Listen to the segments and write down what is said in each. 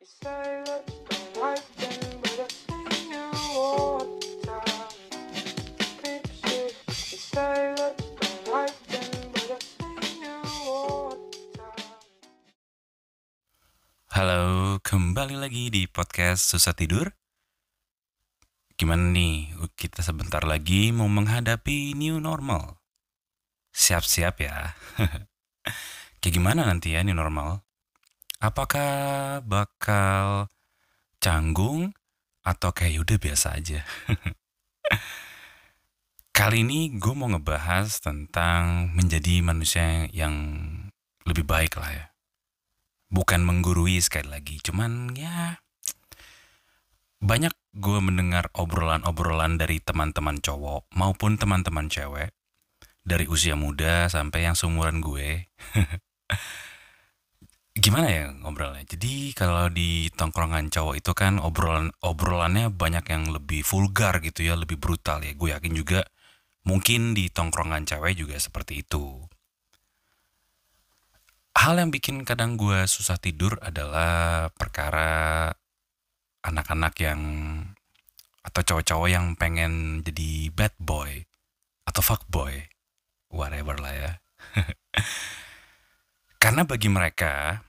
Halo, kembali lagi di podcast Susah Tidur. Gimana nih, kita sebentar lagi mau menghadapi new normal. Siap-siap ya. Kayak gimana nanti ya new normal? Apakah bakal canggung atau kayak udah biasa aja? Kali ini gue mau ngebahas tentang menjadi manusia yang lebih baik lah ya bukan menggurui sekali lagi cuman ya banyak gue mendengar obrolan-obrolan dari teman-teman cowok maupun teman-teman cewek dari usia muda sampai yang seumuran gue gimana ya ngobrolnya? Jadi kalau di tongkrongan cowok itu kan obrolan obrolannya banyak yang lebih vulgar gitu ya lebih brutal ya. Gue yakin juga mungkin di tongkrongan cewek juga seperti itu. Hal yang bikin kadang gue susah tidur adalah perkara anak-anak yang atau cowok-cowok yang pengen jadi bad boy atau fuck boy whatever lah ya karena bagi mereka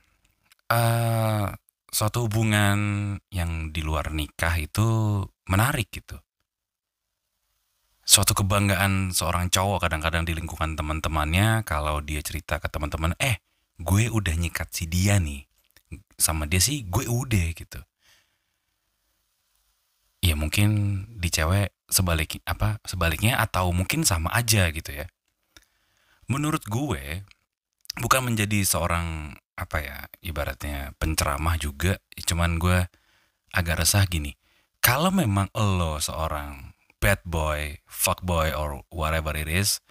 eh suatu hubungan yang di luar nikah itu menarik gitu. Suatu kebanggaan seorang cowok kadang-kadang di lingkungan teman-temannya kalau dia cerita ke teman-teman eh gue udah nyikat si dia nih. Sama dia sih gue udah gitu. Ya mungkin di cewek sebalik apa sebaliknya atau mungkin sama aja gitu ya. Menurut gue bukan menjadi seorang apa ya ibaratnya penceramah juga cuman gue agak resah gini. Kalau memang lo seorang bad boy fuck boy or whatever it is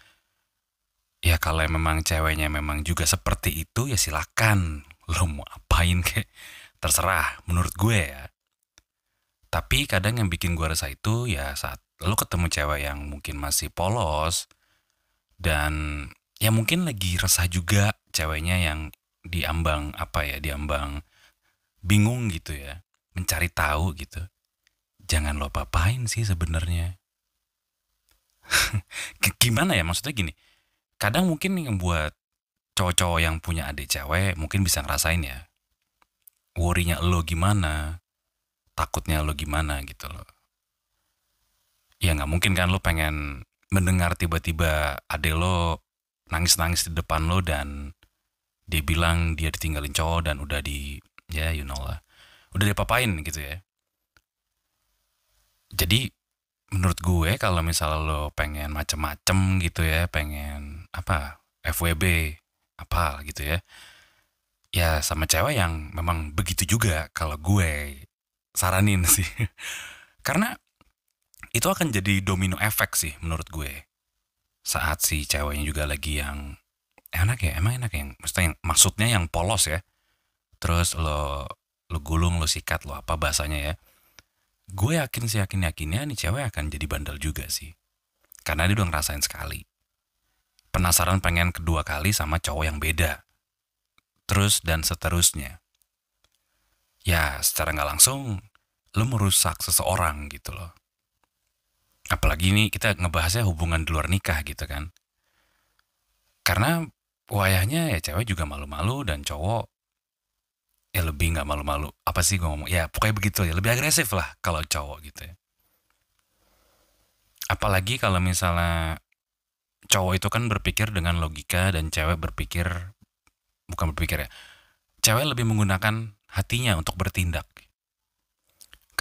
ya kalau memang ceweknya memang juga seperti itu ya silakan. Lo mau apain kek? Terserah menurut gue ya. Tapi kadang yang bikin gue resah itu ya saat lo ketemu cewek yang mungkin masih polos dan ya mungkin lagi resah juga ceweknya yang diambang apa ya diambang bingung gitu ya mencari tahu gitu. Jangan lo apain sih sebenarnya. Gimana ya maksudnya gini kadang mungkin yang buat cowok-cowok yang punya adik cewek mungkin bisa ngerasain ya worrynya lo gimana takutnya lo gimana gitu loh. Ya nggak mungkin kan lo pengen mendengar tiba-tiba adik lo nangis-nangis di depan lo dan dia bilang dia ditinggalin cowok dan udah di ya you know lah. Udah dipapain gitu ya. Jadi menurut gue kalau misalnya lo pengen macem-macem gitu ya pengen apa FWB apa gitu ya ya sama cewek yang memang begitu juga kalau gue saranin sih. Karena itu akan jadi domino efek sih menurut gue saat si ceweknya juga lagi yang enak ya emang enak yang maksudnya yang maksudnya yang polos ya. Terus lo lo gulung lo sikat lo apa bahasanya ya. Gue yakin sih yakin yakinnya nih cewek akan jadi bandel juga sih. Karena dia udah ngerasain sekali. Penasaran pengen kedua kali sama cowok yang beda. Terus dan seterusnya. Ya secara nggak langsung lo merusak seseorang gitu loh apalagi ini kita ngebahasnya hubungan di luar nikah gitu kan. Karena wayahnya ya cewek juga malu-malu dan cowok ya lebih nggak malu-malu. Apa sih gue ngomong? Ya pokoknya begitu ya. Lebih agresif lah kalau cowok gitu ya. Apalagi kalau misalnya cowok itu kan berpikir dengan logika dan cewek berpikir bukan berpikir ya cewek lebih menggunakan hatinya untuk bertindak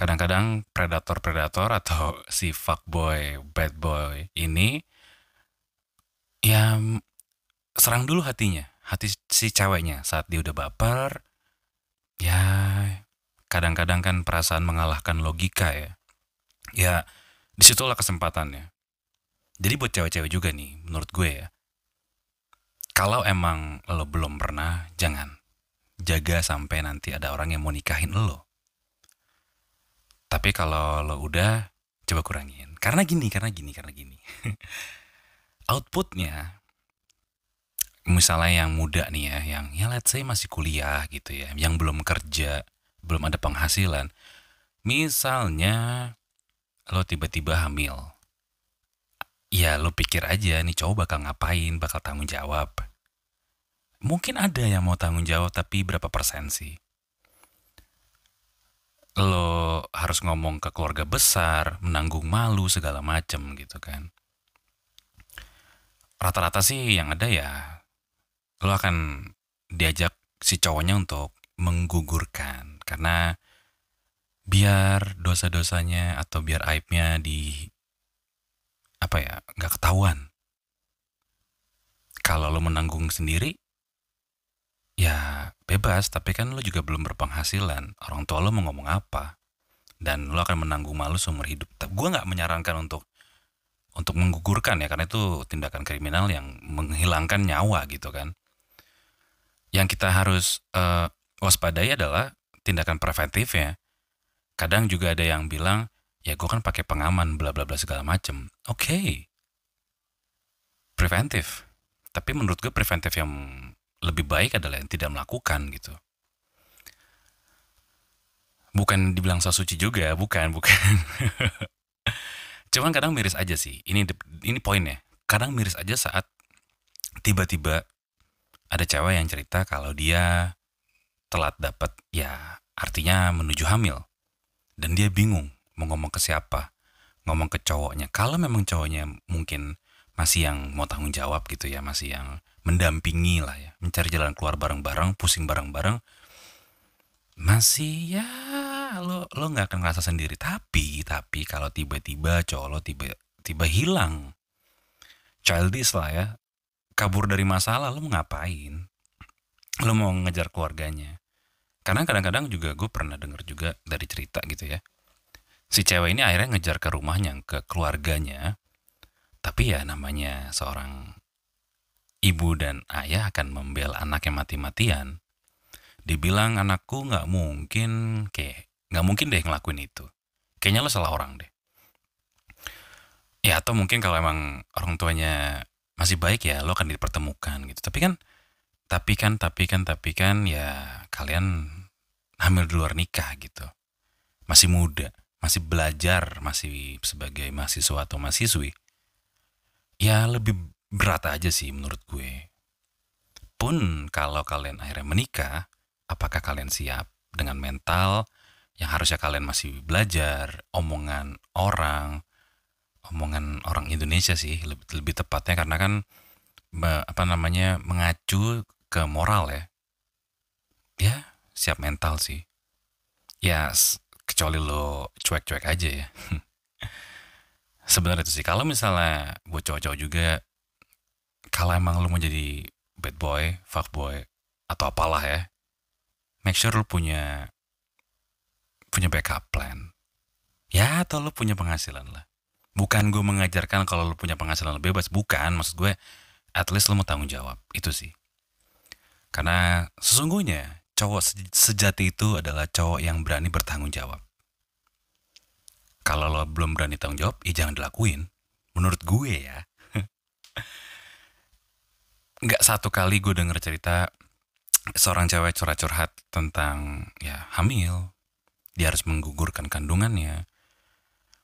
kadang-kadang predator-predator atau si fuckboy bad boy ini ya serang dulu hatinya hati si ceweknya. Saat dia udah baper ya kadang-kadang kan perasaan mengalahkan logika ya. Ya di situlah kesempatannya. Jadi buat cewek-cewek juga nih menurut gue ya kalau emang lo belum pernah jangan. Jaga sampai nanti ada orang yang mau nikahin lo tapi kalau lo udah coba kurangin karena gini karena gini karena gini outputnya misalnya yang muda nih ya, yang ya let's say masih kuliah gitu ya, yang belum kerja, belum ada penghasilan. Misalnya lo tiba-tiba hamil. Ya lo pikir aja nih cowok bakal ngapain, bakal tanggung jawab. Mungkin ada yang mau tanggung jawab tapi berapa persen sih? Lo harus ngomong ke keluarga besar, menanggung malu segala macem gitu kan. Rata-rata sih yang ada ya lo akan diajak si cowoknya untuk menggugurkan. Karena biar dosa-dosanya atau biar aibnya di apa ya nggak ketahuan. Kalau lo menanggung sendiri ya bebas. Tapi kan lo juga belum berpenghasilan. Orang tua lo mau ngomong apa dan lo akan menanggung malu seumur hidup gue nggak menyarankan untuk untuk menggugurkan ya karena itu tindakan kriminal yang menghilangkan nyawa gitu kan yang kita harus uh, waspadai adalah tindakan preventif ya. Kadang juga ada yang bilang, ya gue kan pakai pengaman, bla bla bla segala macem. Oke, okay. preventif. Tapi menurut gue preventif yang lebih baik adalah yang tidak melakukan gitu. Bukan dibilang so suci juga, bukan, bukan. Cuman kadang miris aja sih. Ini ini poinnya. Kadang miris aja saat tiba-tiba ada cewek yang cerita kalau dia telat dapat ya artinya menuju hamil dan dia bingung mau ngomong ke siapa ngomong ke cowoknya kalau memang cowoknya mungkin masih yang mau tanggung jawab gitu ya masih yang mendampingi lah ya mencari jalan keluar bareng-bareng pusing bareng-bareng masih ya lo lo nggak akan ngerasa sendiri. Tapi tapi kalau tiba-tiba cowok lo tiba tiba hilang childish lah ya kabur dari masalah lo mau ngapain? Lo mau ngejar keluarganya. Karena kadang-kadang juga gue pernah denger juga dari cerita gitu ya. Si cewek ini akhirnya ngejar ke rumahnya ke keluarganya. Tapi ya namanya seorang ibu dan ayah akan membela anaknya mati-matian. Dibilang anakku nggak mungkin kayak nggak mungkin deh ngelakuin itu. Kayaknya lo salah orang deh. Ya atau mungkin kalau emang orang tuanya masih baik ya lo akan dipertemukan gitu. Tapi kan tapi kan tapi kan tapi kan ya kalian hamil di luar nikah gitu. Masih muda masih belajar masih sebagai mahasiswa atau mahasiswi ya lebih berat aja sih menurut gue. Pun kalau kalian akhirnya menikah apakah kalian siap dengan mental yang harusnya kalian masih belajar omongan orang omongan orang Indonesia sih lebih, lebih tepatnya karena kan apa namanya mengacu ke moral ya. Ya siap mental sih. Ya kecuali lo cuek-cuek aja ya. Sebenarnya itu sih. Kalau misalnya buat cowok-cowok juga kalau emang lo mau jadi bad boy, fuck boy atau apalah ya make sure lo punya punya backup plan. Ya atau lo punya penghasilan lah. Bukan gue mengajarkan kalau lo punya penghasilan lebih bebas. Bukan maksud gue at least lo mau tanggung jawab. Itu sih. Karena sesungguhnya cowok sejati itu adalah cowok yang berani bertanggung jawab. Kalau lo belum berani tanggung jawab ya jangan dilakuin. Menurut gue ya. Nggak satu kali gue denger cerita seorang cewek curhat-curhat tentang ya hamil dia harus menggugurkan kandungannya.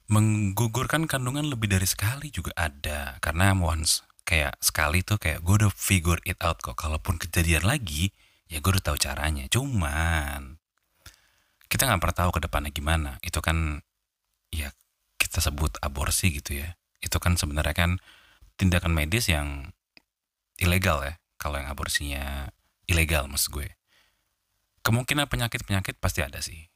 Menggugurkan kandungan lebih dari sekali juga ada. Karena once kayak sekali tuh kayak gue udah figure it out kok. Kalaupun kejadian lagi ya gue udah tahu caranya. Cuman kita nggak pernah tahu ke depannya gimana. Itu kan ya kita sebut aborsi gitu ya. Itu kan sebenarnya kan tindakan medis yang ilegal ya. Kalau yang aborsinya ilegal maksud gue. Kemungkinan penyakit penyakit pasti ada sih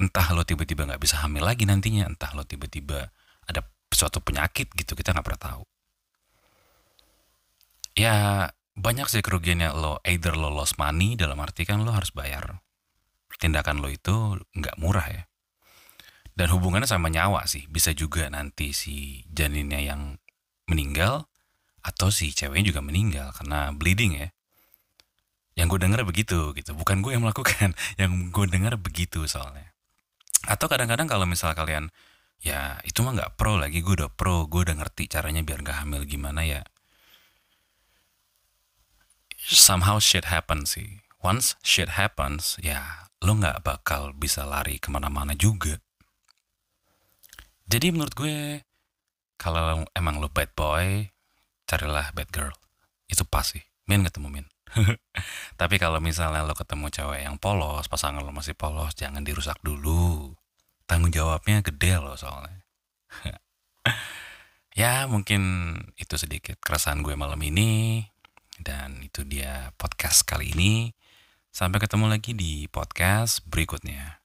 entah lo tiba-tiba nggak bisa hamil lagi nantinya entah lo tiba-tiba ada suatu penyakit gitu kita nggak pernah tahu. Ya banyak sih kerugiannya lo either lo lost money dalam arti kan lo harus bayar. Tindakan lo itu nggak murah ya. Dan hubungannya sama nyawa sih bisa juga nanti si janinnya yang meninggal atau si ceweknya juga meninggal karena bleeding ya. Yang gue dengar begitu gitu bukan gue yang melakukan yang gue dengar begitu soalnya atau kadang-kadang kalau misal kalian ya itu mah nggak pro lagi gue udah pro gue udah ngerti caranya biar nggak hamil gimana ya somehow shit happens sih once shit happens ya lo nggak bakal bisa lari ke mana-mana juga. Jadi menurut gue, kalau emang lo bad boy, carilah bad girl. Itu pasti. Min ketemu Min. Tapi kalau misalnya lo ketemu cewek yang polos, pasangan lo masih polos, jangan dirusak dulu. Tanggung jawabnya gede loh soalnya. ya mungkin itu sedikit keresahan gue malam ini. Dan itu dia podcast kali ini. Sampai ketemu lagi di podcast berikutnya.